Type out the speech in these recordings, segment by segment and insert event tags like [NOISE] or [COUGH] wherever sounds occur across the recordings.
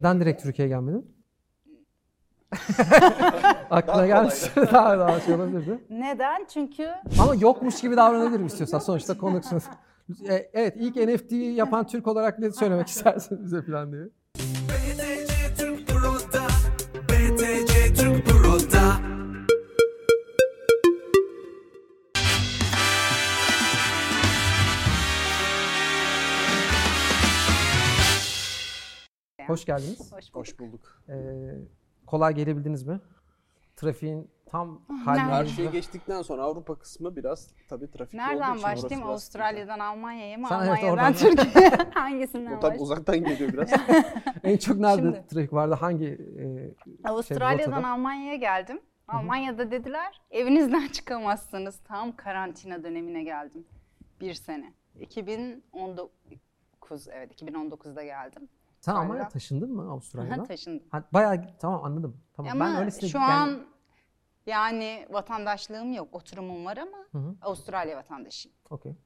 Neden direkt Türkiye'ye gelmedin? [LAUGHS] Aklına gelmiş daha daha şey olabilirdi. Neden? Çünkü Ama yokmuş gibi davranabilirim istiyorsan. Sonuçta konuksunuz. E, Evet ilk NFT yapan Türk olarak ne söylemek [LAUGHS] istersin bize falan diye. Hoş geldiniz. hoş bulduk. Hoş bulduk. Ee, kolay gelebildiniz mi? Trafiğin tam nerede? halini... Karşıya geçtikten sonra Avrupa kısmı biraz tabii trafik olduğu Nereden için başlayayım? orası biraz Avustralya'dan Almanya'ya mı? Sen evet, Almanya'dan oradan- [LAUGHS] Türkiye'ye? Hangisinden O tabii başlayayım? uzaktan geliyor biraz. [LAUGHS] En çok nerede Şimdi- trafik vardı? Hangi e, Avustralya'dan rotada? Almanya'ya geldim. Almanya'da dediler evinizden [LAUGHS] çıkamazsınız. Tam karantina dönemine geldim. Bir sene. 2019 evet 2019'da geldim. Sen Almanya'ya taşındın mı Avustralya'dan? Taşındım. Ha, bayağı tamam anladım. Tamam. Ama ben öylesine şu yani- an yani vatandaşlığım yok. Oturumum var ama Hı hı. Avustralya vatandaşıyım. Okey.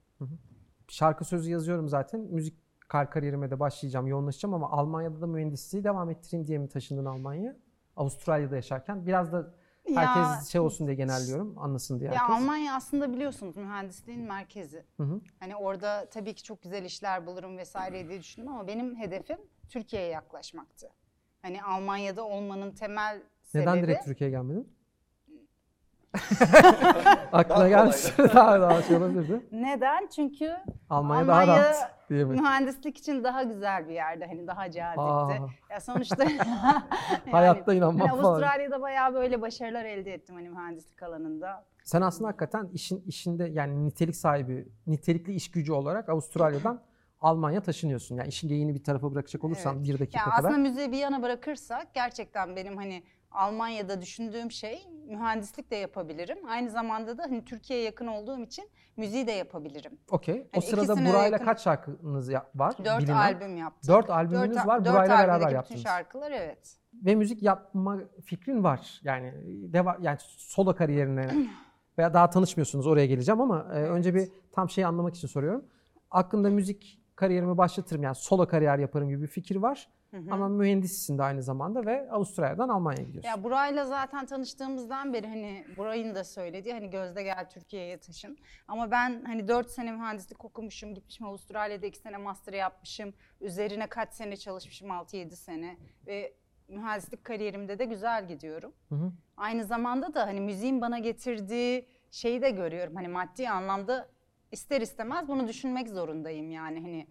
Şarkı sözü yazıyorum zaten. Müzik kar kariyerime de başlayacağım, yoğunlaşacağım ama Almanya'da da mühendisliği devam ettireyim diye mi taşındın Almanya'ya? Avustralya'da yaşarken. Biraz da herkes Ya- şey olsun diye genelliyorum, anlasın diye Ya herkes. Almanya aslında biliyorsunuz mühendisliğin merkezi. Hı hı. Hani orada tabii ki çok güzel işler bulurum vesaire diye düşündüm ama benim hedefim Türkiye'ye yaklaşmaktı. Hani Almanya'da olmanın temel sebebi Neden direkt Türkiye'ye gelmedin? [LAUGHS] Aklına Daha gelmiş [LAUGHS] daha daha şey olabilirdi. Neden? Çünkü Almanya, daha Almanya rahat diye mi? mühendislik için daha güzel bir yerde. Hani daha cazipti. Ya sonuçta [LAUGHS] yani, Hayatta inanmam hani falan. Avustralya'da bayağı böyle başarılar elde ettim hani mühendislik alanında. Sen aslında hakikaten işin işinde yani nitelik sahibi, nitelikli iş gücü olarak Avustralya'dan Almanya taşınıyorsun. Yani işin geyini bir tarafa bırakacak olursan Evet. bir dakika Ya kadar. aslında müziği bir yana bırakırsak gerçekten benim hani Almanya'da düşündüğüm şey mühendislik de yapabilirim. Aynı zamanda da hani Türkiye'ye yakın olduğum için müziği de yapabilirim. Okey. O Hani sırada ikisine de Buray'la yakın- kaç şarkınız var? Dört bilinen? albüm yaptım. Dört albümünüz Dört- var. dört Burayla beraber bütün yaptınız. şarkılar evet. Ve müzik yapma fikrin var. Yani deva yani solo kariyerine veya daha tanışmıyorsunuz oraya geleceğim ama e, önce bir tam şeyi anlamak için soruyorum. Aklında müzik kariyerimi başlatırım yani solo kariyer yaparım gibi bir fikir var. Ama mühendissin de aynı zamanda ve Avustralya'dan Almanya'ya gidiyorsun. Ya Buray'la zaten tanıştığımızdan beri hani Buray'ın da söylediği hani Gözde gel Türkiye'ye taşın. Ama ben hani 4 sene mühendislik okumuşum, gitmişim Avustralya'da 2 sene master yapmışım. Üzerine kaç sene çalışmışım 6-7 sene ve mühendislik kariyerimde de güzel gidiyorum. Hı hı. Aynı zamanda da hani müziğin bana getirdiği şeyi de görüyorum. Hani maddi anlamda ister istemez bunu düşünmek zorundayım yani hani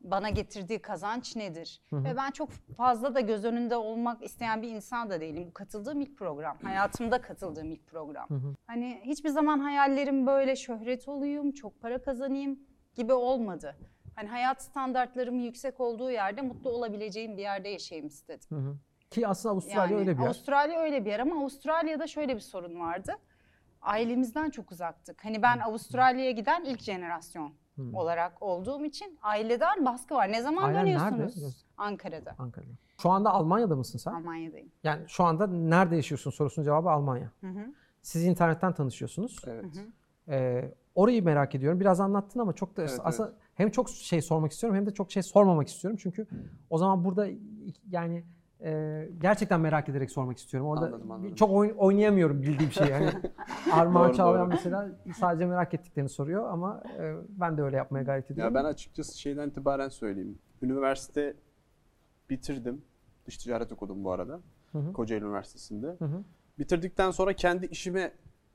bana getirdiği kazanç nedir? Ve ben çok fazla da göz önünde olmak isteyen bir insan da değilim. Bu katıldığım ilk program. Hayatımda katıldığım ilk program. Hani hiçbir zaman hayallerim böyle şöhret olayım, çok para kazanayım gibi olmadı. Hani hayat standartlarımın yüksek olduğu yerde mutlu olabileceğim bir yerde yaşayayım istedim. Hı hı. Ki aslında Avustralya Yani öyle bir yer. Avustralya öyle bir yer ama Avustralya'da şöyle bir sorun vardı. Ailemizden çok uzaktık. Hani ben Avustralya'ya giden ilk jenerasyon olarak olduğum için aileden baskı var. Ne zaman Ailen nerede? dönüyorsunuz? Ankara'da. Ankara'da. Şu anda Almanya'da mısın sen? Almanya'dayım. Yani şu anda nerede yaşıyorsun sorusunun cevabı Almanya. Hı hı. Siz internetten tanışıyorsunuz. Evet. Ee, orayı merak ediyorum. Biraz anlattın ama çok da Evet, aslında hem çok şey sormak istiyorum hem de çok şey sormamak istiyorum. Çünkü o zaman burada yani e, gerçekten merak ederek sormak istiyorum. Orada Anladım, anladım. çok oyn- oynayamıyorum bildiğim şeyi. Yani [LAUGHS] Armağan Çağlayan mesela sadece merak ettiklerini soruyor ama e, ben de öyle yapmaya gayret ediyorum. Ya ben açıkçası şeyden itibaren söyleyeyim. Üniversite bitirdim. Dış ticaret okudum bu arada. hı. Kocaeli Üniversitesi'nde. Hı hı. Bitirdikten sonra kendi işime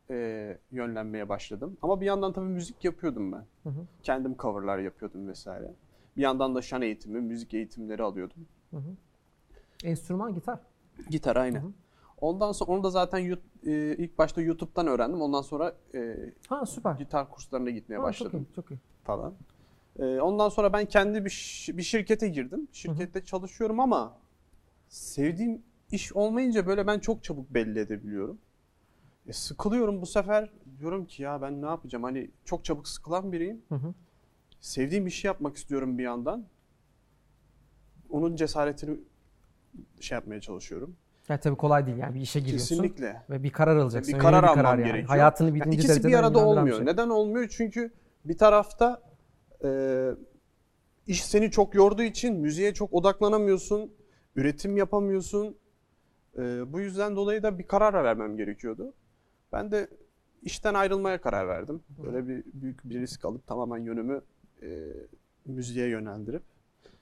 e, yönlenmeye başladım. Ama bir yandan tabii müzik yapıyordum ben. Hı hı. Kendim coverlar yapıyordum vesaire. Bir yandan da şan eğitimi, müzik eğitimleri alıyordum. Enstrüman gitar. Gitar aynı. Ondan sonra onu da zaten e, ilk başta YouTube'dan öğrendim. Ondan sonra e, Ha süper. gitar kurslarına gitmeye Ha, çok başladım iyi, çok iyi. falan. E, ondan sonra ben kendi bir, bir şirkete girdim. Şirkette çalışıyorum ama sevdiğim iş olmayınca böyle ben çok çabuk belli edebiliyorum. E, sıkılıyorum bu sefer. Diyorum ki ya ben ne yapacağım? Hani çok çabuk sıkılan biriyim. Hı hı. Sevdiğim işi yapmak istiyorum bir yandan. Onun cesaretini şey yapmaya çalışıyorum. Ya tabii kolay değil yani bir işe giriyorsun Kesinlikle. ve bir karar alacaksın. Bir Önemli karar almam yani. gerekiyor. Hayatını Ya birinci İkisi derecede bir arada bir olmuyor. şey. Neden olmuyor? Çünkü bir tarafta e, iş seni çok yorduğu için müziğe çok odaklanamıyorsun. Üretim yapamıyorsun. Ee, bu yüzden dolayı da bir karar vermem gerekiyordu. Ben de işten ayrılmaya karar verdim. Böyle bir büyük bir risk alıp tamamen yönümü e, müziğe yönlendirip.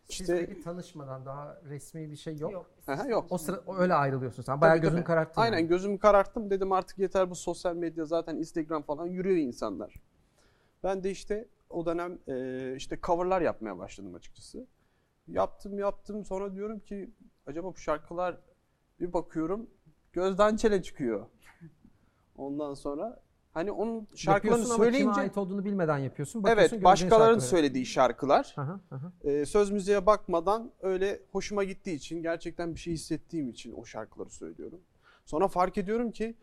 Siz İşte- peki tanışmadan daha resmi bir şey yok. Yok. Aha, yok. O sıra öyle ayrılıyorsun sen. Bayağı tabii. kararttın. Aynen yani. gözümü kararttım. Dedim artık yeter bu sosyal medya zaten Instagram falan yürüyor insanlar. Ben de işte o dönem e, işte coverlar yapmaya başladım açıkçası. Yaptım yaptım sonra diyorum ki acaba bu şarkılar bir bakıyorum gözden çele çıkıyor. Ondan sonra hani onun şarkılarını ama söyleyince ait olduğunu bilmeden yapıyorsun. Bakıyorsun, evet başkalarının şarkıları. söylediği şarkılar Aha, aha. e, söz müziğe bakmadan öyle hoşuma gittiği için gerçekten bir şey hissettiğim için o şarkıları söylüyorum. Sonra fark ediyorum ki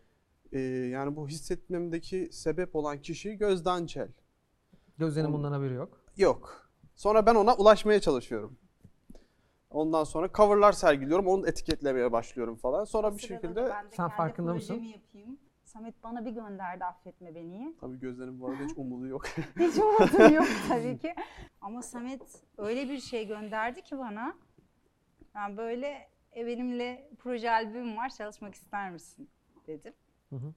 e, yani bu hissetmemdeki sebep olan kişi Gözden Çel. Gözlerinin Onu- bundan haberi yok. Yok. Sonra ben ona ulaşmaya çalışıyorum. Ondan sonra coverlar sergiliyorum, onu etiketlemeye başlıyorum falan. Sonra bir şekilde Sen farkında mısın? Samet bana bir gönderdi affetme beni. tabii gözlerim bu arada hiç umudu yok. [LAUGHS] Hiç umudum yok [LAUGHS] tabii ki. Ama Samet öyle bir şey gönderdi ki bana. Ben böyle e, benimle proje albümüm var çalışmak ister misin dedim. Hı hı.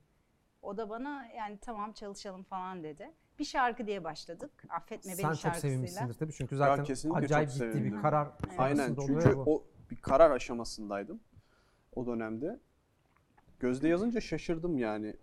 O da bana yani tamam çalışalım falan dedi. Bir şarkı diye başladık. Affetme Sen beni çok şarkısıyla. sevinmişsindir tabii çünkü zaten acayip çok ciddi bir karar Aynen sonrasında oluyor çünkü o bir karar aşamasındaydım o dönemde. Gözde yazınca şaşırdım yani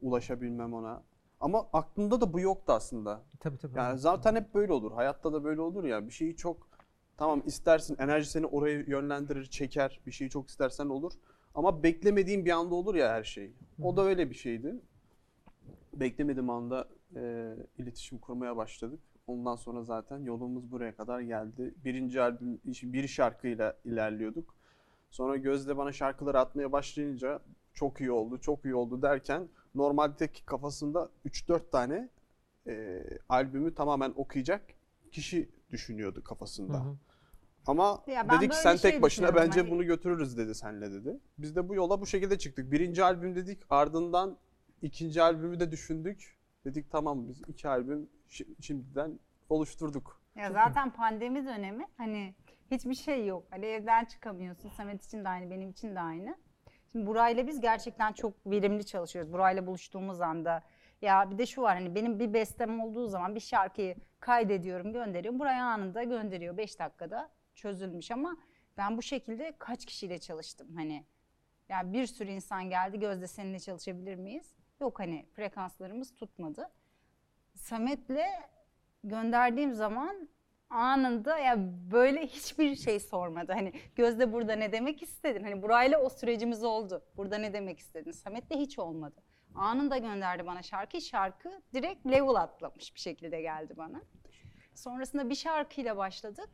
ulaşabilmem ona. Ama aklımda da bu yoktu aslında. Tabii tabii. Yani zaten hep böyle olur. Hayatta da böyle olur ya. Bir şeyi çok tamam istersin enerji seni oraya yönlendirir, çeker. Bir şeyi çok istersen olur. Ama beklemediğin bir anda olur ya her şey. O da öyle bir şeydi. Beklemediğim anda e, iletişim kurmaya başladık. Ondan sonra zaten yolumuz buraya kadar geldi. Birinci albüm, bir şarkıyla ilerliyorduk. Sonra Gözde bana şarkıları atmaya başlayınca çok iyi oldu, çok iyi oldu derken normaldeki kafasında 3-4 tane e, albümü tamamen okuyacak kişi düşünüyordu kafasında. Hı hı. Ama Ya dedik böyle sen şey tek başına bence hani- bunu götürürüz dedi senle dedi. Biz de bu yola bu şekilde çıktık. Birinci albüm dedik ardından ikinci albümü de düşündük. Dedik tamam biz iki albüm şi- şimdiden oluşturduk. Ya zaten pandemi dönemi hani hiçbir şey yok. Hani evden çıkamıyorsun. Samet için de aynı, benim için de aynı. Şimdi Buray'la biz gerçekten çok verimli çalışıyoruz. Buray'la buluştuğumuz anda ya bir de şu var hani benim bir bestem olduğu zaman bir şarkıyı kaydediyorum, gönderiyorum. Buraya anında gönderiyor 5 dakikada çözülmüş ama ben bu şekilde kaç kişiyle çalıştım hani. Yani bir sürü insan geldi Gözde seninle çalışabilir miyiz? Yok hani frekanslarımız tutmadı. Samet'le gönderdiğim zaman anında ya böyle hiçbir şey sormadı. Hani Gözde burada ne demek istedin? Hani burayla o sürecimiz oldu. Burada ne demek istedin? Samet'le hiç olmadı. Anında gönderdi bana şarkı. Şarkı direkt level atlamış bir şekilde geldi bana. Sonrasında bir şarkıyla başladık.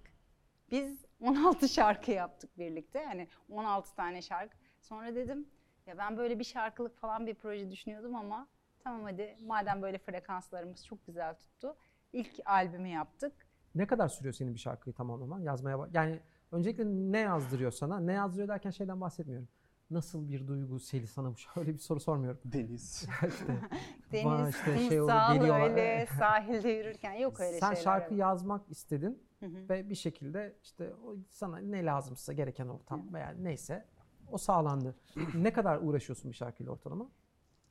Biz 16 şarkı yaptık birlikte. Hani 16 tane şarkı. Sonra dedim ya ben böyle bir şarkılık falan bir proje düşünüyordum ama tamam hadi madem böyle frekanslarımız çok güzel tuttu. İlk albümü yaptık. Ne kadar sürüyor senin bir şarkıyı tamamlaman? Yazmaya yani öncelikle ne yazdırıyor sana? Ne yazdırıyor derken şeyden bahsetmiyorum. Nasıl bir duygu Seli sana bu? [LAUGHS] Öyle bir soru sormuyorum. Deniz. [LAUGHS] işte, [LAUGHS] Deniz, işte şey olur, geliyorlar. öyle sahilde yürürken yok öyle sen şeyler. şarkı yazmak istedin Hı hı. ve bir şekilde işte o sana ne lazımsa gereken ortam veya neyse o sağlandı. ne kadar uğraşıyorsun bir şarkıyla ortalama?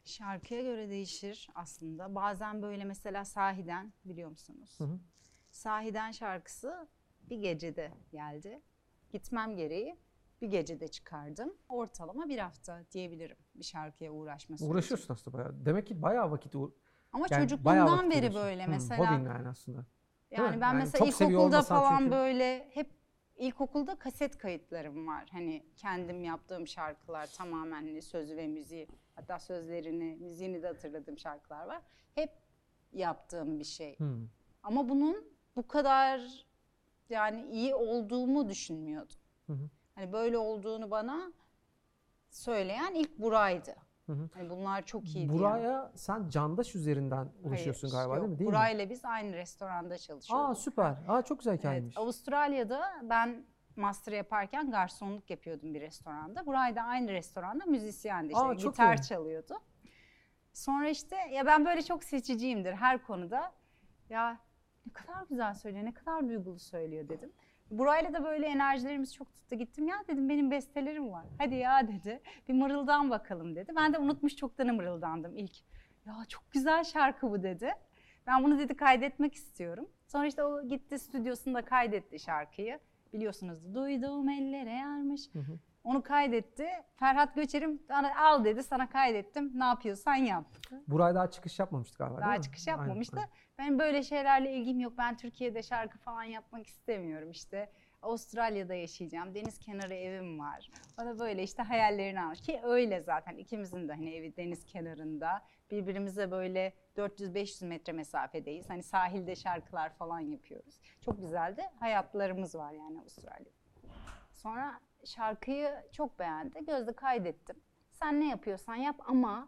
Şarkıya göre değişir aslında. Bazen böyle mesela Sahiden biliyor musunuz? Hı hı. Sahiden şarkısı bir gecede geldi. Gitmem gereği bir gecede çıkardım. Ortalama bir hafta diyebilirim bir şarkıya uğraşma süreci. Uğraşıyorsun aslında bayağı. Demek ki bayağı vakit uğra- Ama yani çocukluğumdan beri böyle mesela. Hobin yani aslında. Değil Yani mi? ben Yani mesela ilkokulda falan çünkü- böyle hep ilkokulda kaset kayıtlarım var. Hani kendim yaptığım şarkılar tamamen hani sözü ve müziği hatta sözlerini, müziğini de hatırladığım şarkılar var. Hep yaptığım bir şey. Hı. Ama bunun bu kadar yani iyi olduğumu düşünmüyordum. Hı hı. Hani böyle olduğunu bana söyleyen ilk Buray'dı. Hı hı. Hani bunlar çok iyiydi. yani. Buraya sen Candaş üzerinden ulaşıyorsun Hayır, galiba yok. değil mi? Değil mi? Buray'la biz aynı restoranda çalışıyorduk. Aa süper. Aa çok güzel hikayeymiş. Evet, Avustralya'da ben master yaparken garsonluk yapıyordum bir restoranda. Burayda aynı restoranda müzisyendi işte Aa, çok gitar iyi. çalıyordu. Sonra işte ya ben böyle çok seçiciyimdir her konuda. Ya ne kadar güzel söylüyor, ne kadar duygulu söylüyor dedim. Burayla da böyle enerjilerimiz çok tuttu. Gittim ya dedim benim bestelerim var. Hadi ya dedi. Bir mırıldan bakalım dedi. Ben de unutmuş çoktan mırıldandım ilk. Ya çok güzel şarkı bu dedi. Ben bunu dedi kaydetmek istiyorum. Sonra işte o gitti stüdyosunda kaydetti şarkıyı. Biliyorsunuz duyduğum ellere yarmış. hı. Onu kaydetti. Ferhat Göçer'im al dedi sana kaydettim. Ne yapıyorsan yap. Buray daha çıkış yapmamıştı galiba Daha çıkış yapmamıştı. aynen. Ben böyle şeylerle ilgim yok. Ben Türkiye'de şarkı falan yapmak istemiyorum işte. Avustralya'da yaşayacağım. Deniz kenarı evim var. Bana böyle işte hayallerini almış. Ki öyle zaten ikimizin de hani evi deniz kenarında. Birbirimize böyle 400-500 metre mesafedeyiz. Hani sahilde şarkılar falan yapıyoruz. Çok güzel de hayatlarımız var yani Avustralya'da. Sonra şarkıyı çok beğendi. Gözde kaydettim. Sen ne yapıyorsan yap ama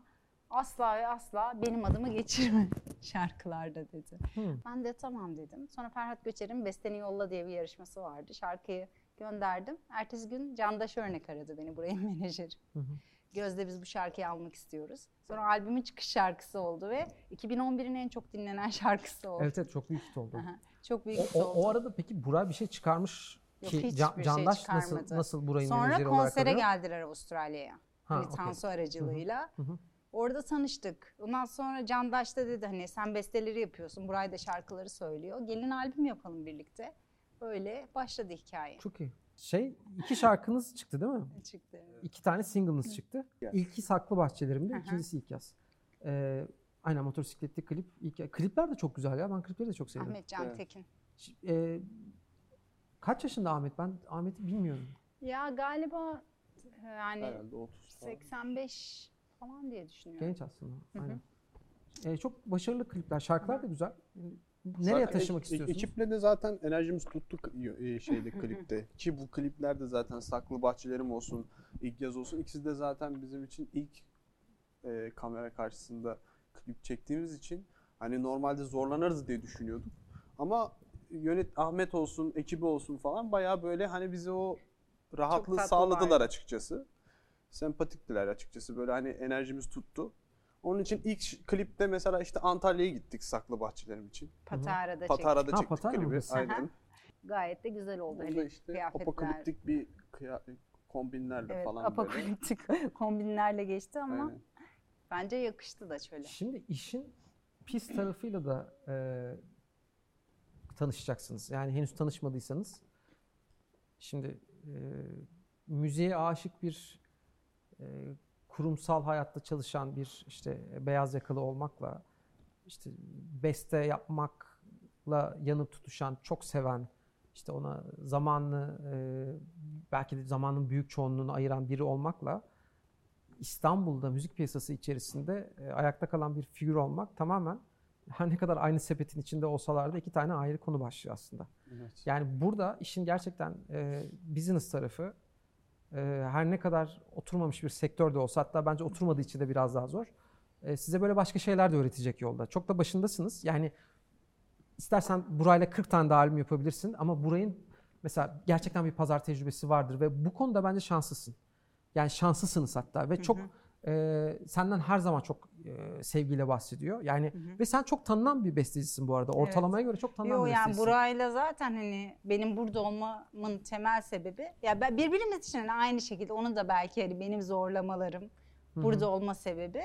asla ve asla benim adımı geçirme [LAUGHS] şarkılarda dedi. Hı. Ben de tamam dedim. Sonra Ferhat Göçer'in Besteni Yolla diye bir yarışması vardı. Şarkıyı gönderdim. Ertesi gün Candaş Örnek aradı beni buraya [LAUGHS] menajeri. Hı hı. Gözde biz bu şarkıyı almak istiyoruz. Sonra albümün çıkış şarkısı oldu ve 2011'in en çok dinlenen [LAUGHS] şarkısı oldu. Evet evet çok büyük hit oldu. Çok büyük O, hit o, oldu. o arada peki Buray bir şey çıkarmış Yok, ki hiçbir Can- şey Candaş nasıl çıkarmadı. nasıl Buray'ın Sonra menajeri olarak konsere arıyor? geldiler Avustralya'ya. Ha, bir okey. Tansu aracılığıyla. Hı hı. Orada tanıştık. Ondan sonra Candaş da dedi hani sen besteleri yapıyorsun. Buray da şarkıları söylüyor. Gelin albüm yapalım birlikte. Öyle başladı hikaye. Çok iyi. Şey iki şarkınız çıktı değil mi? [LAUGHS] Çıktı. İki tane single'ınız çıktı. İlki Saklı Bahçelerim'de, ikincisi İlk Yaz. Ee, aynen motosikletli klip. Ilk, klipler de çok güzel ya. Ben klipleri de çok sevdim. Ahmet Can Evet. Tekin. Ş- e, kaç yaşında Ahmet? Ben Ahmet'i bilmiyorum. Ya galiba e, yani Herhalde 30 falan. 85 falan diye düşünüyorum. Genç aslında. hı. Aynen. Ee, çok başarılı klipler. Şarkılar da güzel. Nereye Zaten taşımak ek- istiyorsunuz? Ekiple de zaten enerjimiz tuttuk e, şeyde klipte. Ki bu kliplerde zaten Saklı Bahçelerim olsun, ilk yaz olsun. ikisi de zaten bizim için ilk e, kamera karşısında klip çektiğimiz için hani normalde zorlanırız diye düşünüyorduk. Ama yönet Ahmet olsun, ekibi olsun falan bayağı böyle hani bize o rahatlığı sağladılar açıkçası. Sempatiktiler açıkçası. Böyle hani enerjimiz tuttu. Onun için ilk klipte mesela işte Antalya'ya gittik Saklı Bahçelerim için. Patara'da Patara'da çektik. Ha, çektik Patara mı klibi. Aynen. Gayet de güzel oldu. Orada Hani işte kıyafetler. apokaliptik bir kıya- kombinlerle Evet, falan böyle. apokaliptik [LAUGHS] kombinlerle geçti ama Aynen. bence yakıştı da şöyle. Şimdi işin pis tarafıyla da e, tanışacaksınız. Yani henüz tanışmadıysanız. Şimdi e, müziğe aşık bir e, kurumsal hayatta çalışan bir işte beyaz yakalı olmakla işte beste yapmakla yanıp tutuşan, çok seven, işte ona zamanını e, belki de zamanın büyük çoğunluğunu ayıran biri olmakla İstanbul'da müzik piyasası içerisinde e, ayakta kalan bir figür olmak tamamen her ne kadar aynı sepetin içinde olsalar da iki tane ayrı konu başlıyor aslında. Evet. Yani burada işin gerçekten e, business tarafı e, her ne kadar oturmamış bir sektör de olsa hatta bence oturmadığı için de biraz daha zor. e, size böyle başka şeyler de öğretecek yolda. Çok da başındasınız. Yani istersen burayla 40 tane daha albüm yapabilirsin ama burayın mesela gerçekten bir pazar tecrübesi vardır ve bu konuda bence şanslısın. Yani şanslısınız hatta ve çok e, senden her zaman çok e, sevgiyle bahsediyor. Yani ve sen çok tanınan bir bestecisin bu arada. Ortalamaya göre çok tanınan Yo bir yani bestecisin. Burayla zaten hani benim burada olmamın temel sebebi ya ben birbirimiz için hani aynı şekilde onun da belki hani benim zorlamalarım burada olma sebebi.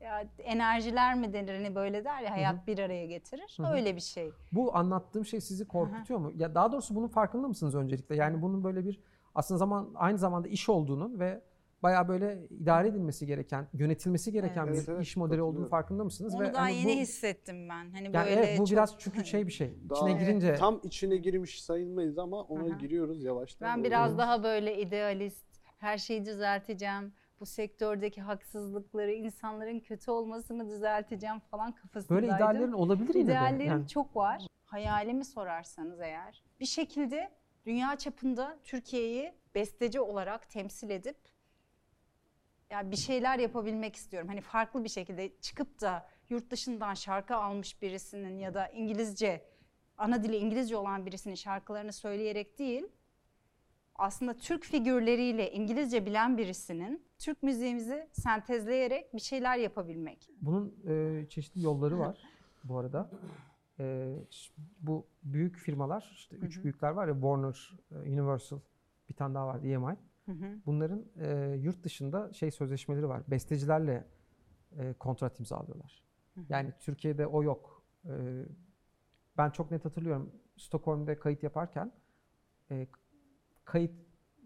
Ya enerjiler mi denir hani böyle der ya hayat bir araya getirir. Öyle bir şey. Bu anlattığım şey sizi korkutuyor mu? Ya daha doğrusu bunun farkında mısınız öncelikle? Yani bunun böyle bir aslında zaman aynı zamanda iş olduğunun ve bayağı böyle idare edilmesi gereken, yönetilmesi gereken Evet. bir Evet, evet, iş modeli olduğunu farkında mısınız? Onu ve daha hani yeni bu, hissettim ben. Hani yani böyle evet bu çok- biraz çünkü şey bir şey. Daha İçine girince tam içine girmiş sayılmayız ama ona hı. giriyoruz yavaştan. Ben doğru. biraz daha böyle idealist, her şeyi düzelteceğim. Bu sektördeki haksızlıkları, insanların kötü olmasını düzelteceğim falan kafasındaydım. böyle ideallerin olabilir yine de. İdeallerim Yani çok var. Hayalimi sorarsanız eğer bir şekilde dünya çapında Türkiye'yi besteci olarak temsil edip ya bir şeyler yapabilmek istiyorum. Hani farklı bir şekilde çıkıp da yurt dışından şarkı almış birisinin ya da İngilizce ana dili İngilizce olan birisinin şarkılarını söyleyerek değil aslında Türk figürleriyle İngilizce bilen birisinin Türk müziğimizi sentezleyerek bir şeyler yapabilmek. bunun e, çeşitli yolları var bu arada. e, bu büyük firmalar işte üç büyükler var ya Warner, e, Universal, bir tane daha var EMI. Hı hı. Bunların e, yurt dışında şey sözleşmeleri var. Bestecilerle e, kontrat imzalıyorlar. Yani Türkiye'de o yok. E, ben çok net hatırlıyorum. Stockholm'de kayıt yaparken e, kayıt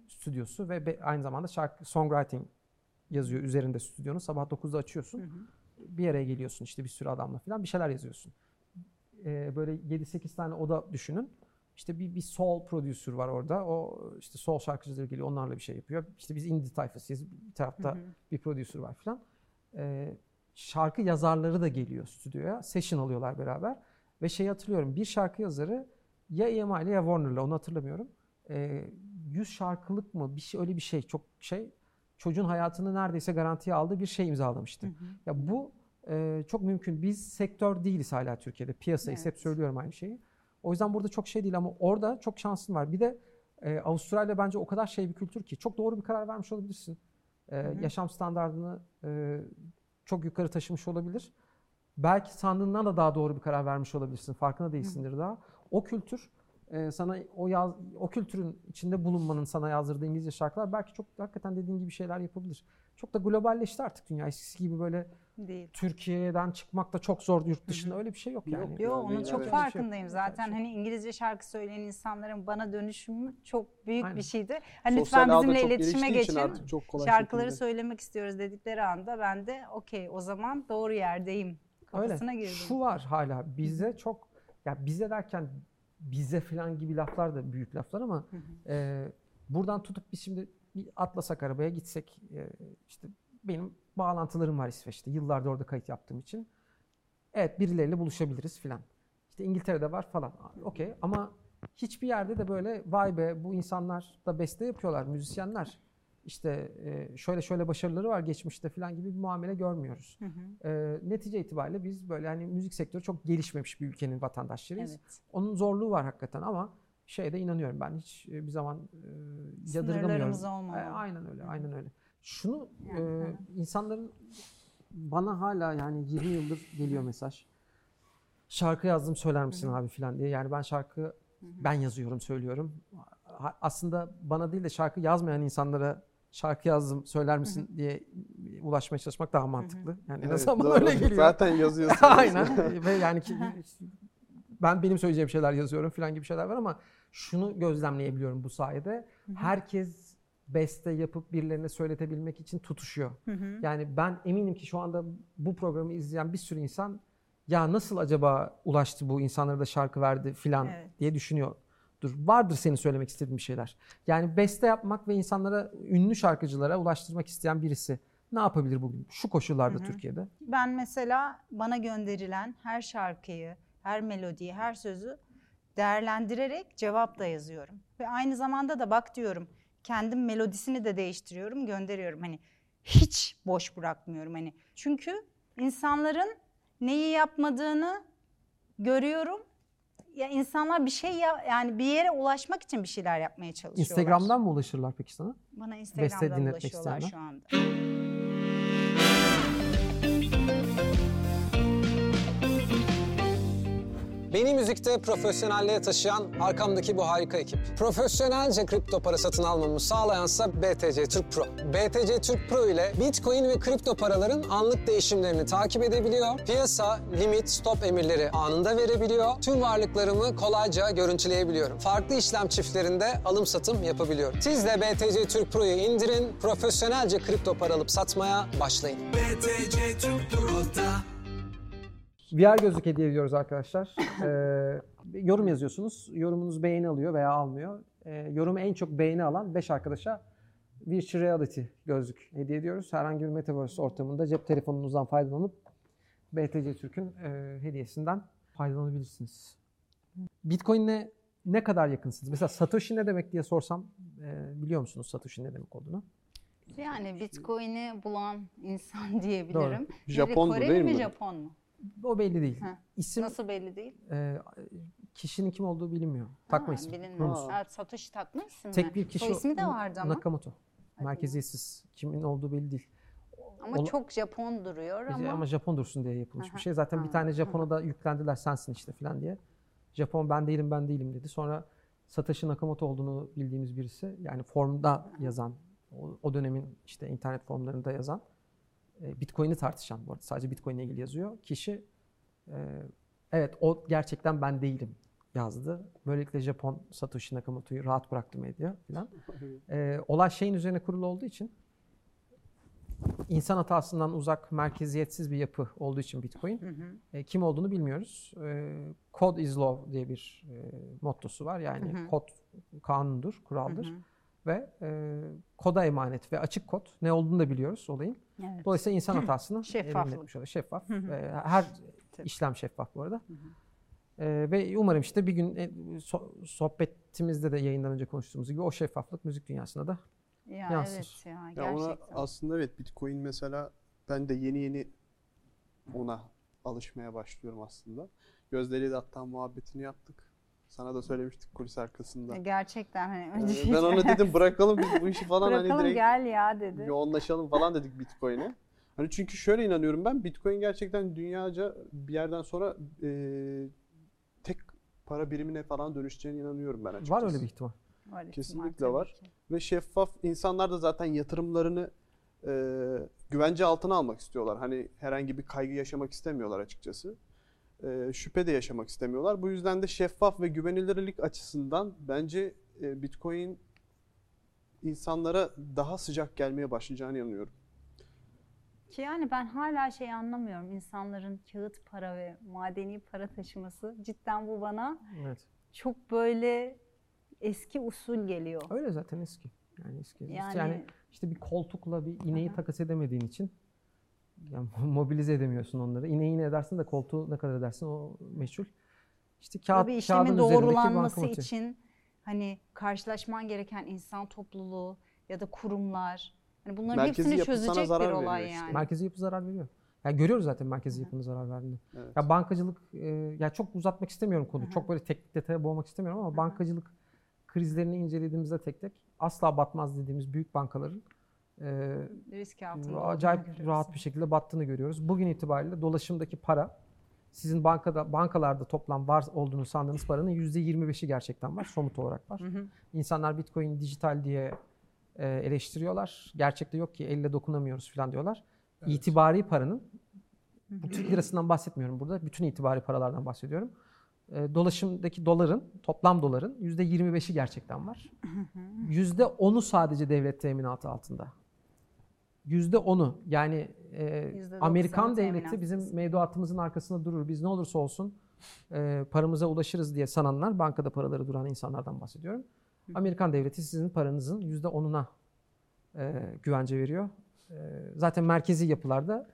stüdyosu ve be- aynı zamanda şarkı songwriting yazıyor üzerinde stüdyonun. Sabah 9'da açıyorsun. Bir yere geliyorsun işte bir sürü adamla falan bir şeyler yazıyorsun. E, böyle 7-8 tane oda düşünün. İşte bir, bir soul producer var orada. O işte soul şarkıcıları geliyor onlarla bir şey yapıyor. İşte biz indie tayfasıyız. Bir tarafta bir producer var falan. Ee, şarkı yazarları da geliyor stüdyoya. Session alıyorlar beraber. Ve şeyi hatırlıyorum. Bir şarkı yazarı ya EMI ile ya Warner'la onu hatırlamıyorum. Ee, 100 şarkılık mı bir şey öyle bir şey çok şey çocuğun hayatını neredeyse garantiye aldığı bir şey imzalamıştı. Ya bu e, çok mümkün. Biz sektör değiliz hala Türkiye'de. Piyasayız. Hep Evet. söylüyorum aynı şeyi. O yüzden burada çok şey değil ama orada çok şansın var. Bir de e, Avustralya bence o kadar şey bir kültür ki çok doğru bir karar vermiş olabilirsin. E, yaşam standartını e, çok yukarı taşımış olabilir. Belki sandığından da daha doğru bir karar vermiş olabilirsin. Farkında değilsindir daha. O kültür e, sana o yaz, o kültürün içinde bulunmanın sana yazdırdığı İngilizce şarkılar belki çok hakikaten dediğin gibi şeyler yapabilir. Çok da globalleşti artık dünya. Eskisi gibi böyle Değil. Türkiye'den çıkmak da çok zor yurt dışında öyle bir şey yok yani. Yok, Yo Yani onun evet. çok şey yok. farkındayım zaten. şey. Hani İngilizce şarkı söyleyen insanların bana dönüşümü çok büyük Aynen. bir şeydi. Hani Sosyal lütfen bizimle iletişime geçin. artık çok kolay Şarkıları şekilde. söylemek istiyoruz dedikleri anda ben de okey o zaman doğru yerdeyim kafasına Öyle. girdim. Şu var hala bize çok ya bize derken bize falan gibi laflar da büyük laflar ama e, buradan tutup biz şimdi bir atlasak arabaya gitsek e, işte benim bağlantılarım var İsveç'te. Yıllardır orada kayıt yaptığım için. Evet birileriyle buluşabiliriz filan. İşte İngiltere'de var falan. Okey ama hiçbir yerde de böyle vay be bu insanlar da beste yapıyorlar müzisyenler. İşte e, şöyle şöyle başarıları var geçmişte filan gibi bir muamele görmüyoruz. E, netice itibariyle biz böyle hani müzik sektörü çok gelişmemiş bir ülkenin vatandaşlarıyız. Evet. Onun zorluğu var hakikaten ama şeye de inanıyorum ben hiç e, bir zaman e, yadırgamıyorum. Sınırlarımız olmamalı. E, aynen öyle, aynen öyle. Şunu e, insanların bana hala yani 20 yıldır geliyor mesaj. Şarkı yazdım söyler misin abi filan diye. Yani ben şarkı ben yazıyorum söylüyorum. Aslında bana değil de şarkı yazmayan insanlara şarkı yazdım söyler misin diye ulaşmaya çalışmak daha mantıklı. Yani Evet, bana doğru. öyle geliyor. Zaten [LAUGHS] yazıyorsun. Aynen. Ve yani ki, ben benim söyleyeceğim şeyler yazıyorum falan gibi şeyler var ama şunu gözlemleyebiliyorum bu sayede. Herkes beste yapıp birilerine söyletebilmek için tutuşuyor. Yani ben eminim ki şu anda bu programı izleyen bir sürü insan ya nasıl acaba ulaştı bu insanlara da şarkı verdi filan Evet. diye düşünüyordur. Vardır senin söylemek istediğin bir şeyler. Yani beste yapmak ve insanlara ünlü şarkıcılara ulaştırmak isteyen birisi ne yapabilir bugün şu koşullarda Türkiye'de? Ben mesela bana gönderilen her şarkıyı, her melodiyi, her sözü değerlendirerek cevap da yazıyorum. Ve aynı zamanda da bak diyorum kendim melodisini de değiştiriyorum, gönderiyorum. Hani hiç boş bırakmıyorum hani. Çünkü insanların neyi yapmadığını görüyorum. Ya insanlar bir şey ya, yani bir yere ulaşmak için bir şeyler yapmaya çalışıyorlar. Instagram'dan mı ulaşırlar peki sana? bana Instagram'dan ulaşıyorlar şu anda. Beni müzikte profesyonelliğe taşıyan arkamdaki bu harika ekip. Profesyonelce kripto para satın almamı sağlayansa BTC Türk Pro. BTC Türk Pro ile Bitcoin ve kripto paraların anlık değişimlerini takip edebiliyor. Piyasa, limit, stop emirleri anında verebiliyor. Tüm varlıklarımı kolayca görüntüleyebiliyorum. Farklı işlem çiftlerinde alım satım yapabiliyorum. Siz de BTC Türk Pro'yu indirin, profesyonelce kripto para alıp satmaya başlayın. BTC Türk Pro'da VR gözlük hediye ediyoruz arkadaşlar. [LAUGHS] Ee, yorum yazıyorsunuz. Yorumunuz beğeni alıyor veya almıyor. Ee, yorumu en çok beğeni alan 5 arkadaşa Virtual Reality gözlük hediye ediyoruz. Herhangi bir Metaverse ortamında cep telefonunuzdan faydalanıp BTC Türk'ün e, hediyesinden faydalanabilirsiniz. Bitcoin'le ne kadar yakınsınız? Mesela Satoshi ne demek diye sorsam e, biliyor musunuz Satoshi ne demek olduğunu? Yani Bitcoin'i bulan insan [LAUGHS] diyebilirim. Biri Japondu Koreli değil mi mi? Japon mu? O belli değil. Ha. İsim Nasıl belli değil? e, kişinin kim olduğu bilinmiyor. Takma Ha, ismi. Bilinmez. Ha. Satoshi takma isim mi? Tek bir kişi Soy ismi de o- vardı ama. Nakamoto. Merkeziyetsiz. Kimin olduğu belli değil. Ama Ola- çok Japon duruyor ama, ama Japon dursun diye yapılmış Aha, bir şey. Zaten bir anladım. tane Japon'a da yüklendiler sensin işte falan diye. Japon ben değilim ben değilim dedi. Sonra Satoshi Nakamoto olduğunu bildiğimiz birisi yani formda yazan o, o dönemin işte internet formlarında yazan Bitcoin'i tartışan bu arada sadece Bitcoin ile ilgili yazıyor. Kişi e, evet o gerçekten ben değilim yazdı. Böylelikle Japon Satoshi Nakamoto'yu rahat bıraktı medya falan. [LAUGHS] E, olay şeyin üzerine kurulu olduğu için insan hatasından uzak, merkeziyetsiz bir yapı olduğu için Bitcoin Hı hı. e, kim olduğunu bilmiyoruz. E, code is law diye bir e, mottosu var. Yani Hı hı. kod kanundur, kuraldır. Hı hı. Ve e, koda emanet ve açık kod ne olduğunu da biliyoruz olayın. Evet. Dolayısıyla insan [CLEARS THROAT] hatasını eliminletmiş oluyor. Şeffaf. Hı hı. E, her Tabii. işlem şeffaf bu arada. Hı E, ve umarım işte bir gün e, so- sohbetimizde de yayından önce konuştuğumuz gibi o şeffaflık müzik dünyasına da Ya yansır. evet ya Ya ona gerçekten. aslında evet Bitcoin mesela ben de yeni yeni ona alışmaya başlıyorum aslında. Gözleri de hatta muhabbetini yaptık. Sana da söylemiştik kulis arkasında. Gerçekten hani Ee, önce ben ona dedim [LAUGHS] bırakalım biz bu işi falan hani Bırakalım direkt gel ya dedi. yoğunlaşalım falan dedik Bitcoin'e. Hani çünkü şöyle inanıyorum ben Bitcoin gerçekten dünyaca bir yerden sonra e, tek para birimine falan dönüşeceğine inanıyorum ben açıkçası. var öyle bir ihtimal. Var Kesinlikle var. ki. Ve şeffaf insanlar da zaten yatırımlarını e, güvence altına almak istiyorlar. Hani herhangi bir kaygı yaşamak istemiyorlar açıkçası. E, şüphe de yaşamak istemiyorlar. Bu yüzden de şeffaf ve güvenilirlik açısından bence e, Bitcoin insanlara daha sıcak gelmeye başlayacağını inanıyorum. Ki yani ben hala şey anlamıyorum. İnsanların kağıt para ve madeni para taşıması cidden bu bana Evet. çok böyle eski usul geliyor. Öyle zaten eski. Yani eski. Yani, Yani, işte bir koltukla bir ineği Aha. takas edemediğin için yani [LAUGHS] mobilize edemiyorsun onları. İneği ne edersin de koltuğu ne kadar edersin o meşhur. İşte kağıt, bir kağıdın işlemin doğrulanması için hani karşılaşman gereken insan topluluğu ya da kurumlar hani bunların Merkezi hepsini çözecek bir zarar olay veriyor işte. yani. Merkezi yapı zarar veriyor. Yani görüyoruz zaten merkezi yapının zarar verdiğini. Evet. Ya bankacılık, e, ya çok uzatmak istemiyorum konuyu. Çok böyle teknik detaya boğmak istemiyorum ama bankacılık krizlerini incelediğimizde tek tek asla batmaz dediğimiz büyük bankaların e, Risk altında acayip rahat bir şekilde battığını görüyoruz. Bugün itibariyle dolaşımdaki para sizin bankada bankalarda toplam var olduğunu sandığınız paranın %25'i gerçekten var. Somut olarak var. Hı hı. İnsanlar Bitcoin dijital diye e, eleştiriyorlar. Gerçekte yok ki elle dokunamıyoruz falan diyorlar. İtibari paranın bu Türk lirasından bahsetmiyorum burada. Bütün itibari paralardan bahsediyorum. E, dolaşımdaki doların, toplam doların %25'i gerçekten var. %10'u sadece devlet teminatı altında. %10'u yani e, %90'ı Amerikan devleti bizim mevduatımızın arkasında durur. Biz ne olursa olsun e, paramıza ulaşırız diye sananlar, bankada paraları duran insanlardan bahsediyorum. Amerikan devleti sizin paranızın %10'una e, güvence veriyor. E, zaten merkezi yapılarda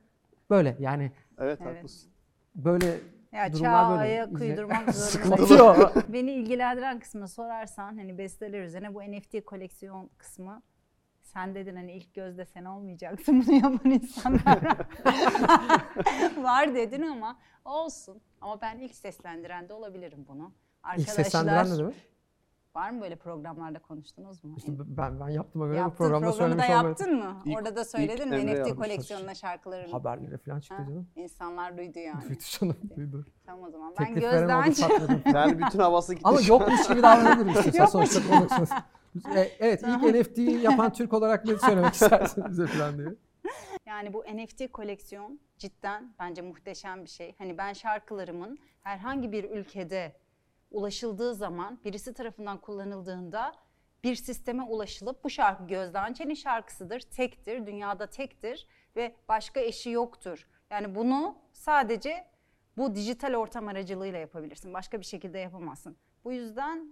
böyle yani Evet, Evet. haklısın. böyle Ya Durumlar çağa böyle. [LAUGHS] zorundayım. atıyor. Beni ilgilendiren kısmını sorarsan hani besteler üzerine bu NFT koleksiyon kısmı sen dedin hani ilk gözde sen olmayacaksın bunu yapan insanlar [LAUGHS] var dedin ama olsun. Ama ben ilk seslendiren de olabilirim bunu. İlk Arkadaşlar seslendiren ne demek? var mı böyle programlarda konuştunuz mu? İşte ben ben yaptığıma göre Yaptın programda programı da söylemiş olmalıyım. yaptın mı? İlk- Orada da söyledin mi NFT koleksiyonuna şarkılarını? Haberlere falan çıktı Ha, canım. İnsanlar duydu yani. Duydu canım, duydu. tamam o zaman. Ben Teklif gözden. [LAUGHS] Yani bütün havası gitti. Ama yokmuş gibi davranabilir istiyorsan [LAUGHS] sonuçta konuşsunuz. E, evet ilk NFT'yi yapan Türk olarak ne söylemek [LAUGHS] istersiniz bize falan diye. Yani bu NFT koleksiyon cidden bence muhteşem bir şey. Hani ben şarkılarımın herhangi bir ülkede ulaşıldığı zaman birisi tarafından kullanıldığında bir sisteme ulaşılıp bu şarkı Gözde Ançen'in şarkısıdır, tektir, dünyada tektir ve başka eşi yoktur. Yani bunu sadece bu dijital ortam aracılığıyla yapabilirsin. Başka bir şekilde yapamazsın. Bu yüzden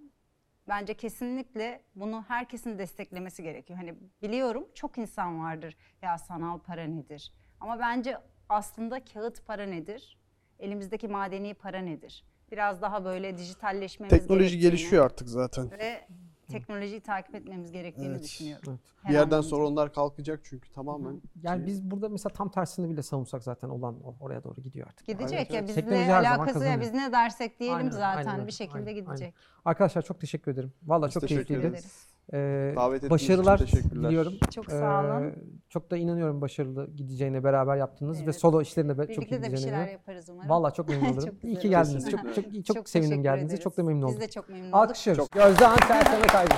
bence kesinlikle bunu herkesin desteklemesi gerekiyor. Hani biliyorum çok insan vardır ya sanal para nedir? Ama bence aslında kağıt para nedir? Elimizdeki madeni para nedir? Biraz daha böyle dijitalleşmemiz Teknoloji gelişiyor artık zaten. Ve teknolojiyi takip etmemiz gerektiğini Evet. düşünüyorum. Evet. Her Bir yerden sonra onlar kalkacak çünkü tamamen. Yani şey- biz burada mesela tam tersini bile savunsak zaten olan oraya doğru gidiyor artık. Gidecek Evet, ya evet. Teknoloji her zaman alakası ya biz ne dersek diyelim Aynen, zaten aynen bir şekilde aynen, gidecek. Arkadaşlar çok teşekkür ederim. Valla Biz çok teşekkür keyifliydi. ederiz. Ee, Davet başarılar diliyorum. Çok sağ olun. Ee, Çok da inanıyorum başarılı gideceğine beraber yaptığınız ve Evet. solo işlerinde de çok iyi Birlikte de bir gideceğine. şeyler yaparız umarım. Vallahi çok memnun [LAUGHS] olurum. Çok iyi ki geldiniz. Çok çok çok, Çok sevindim geldiğinize. Çok da memnun oldum. Biz de çok memnun olduk. Alkışlıyoruz. Gözden Sertem'e kaydı.